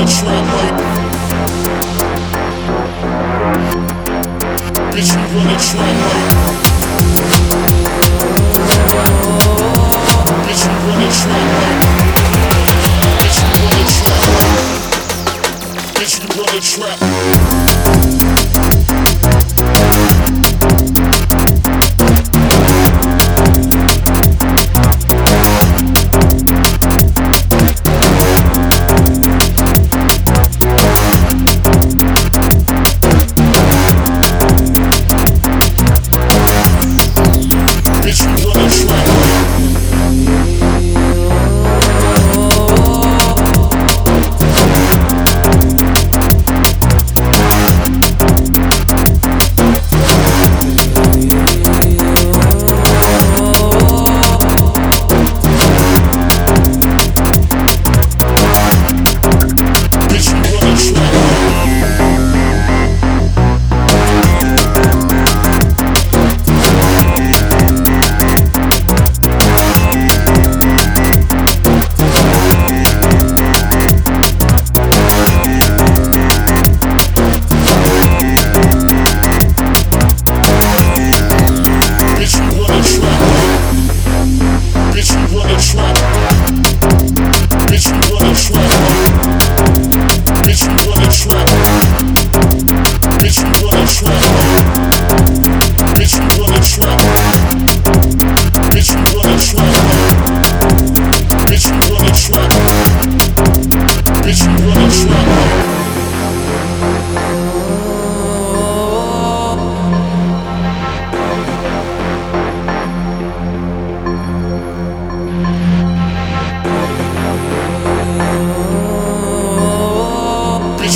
bitch, you ain't right. Bitch, you run it, you. Bitch, you run it, you. Bitch, you run it, trap. Bitch, you run it, you.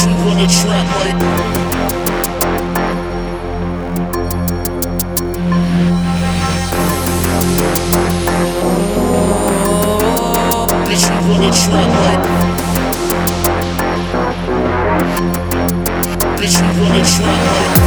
you on the track like Bitch, you wanna try like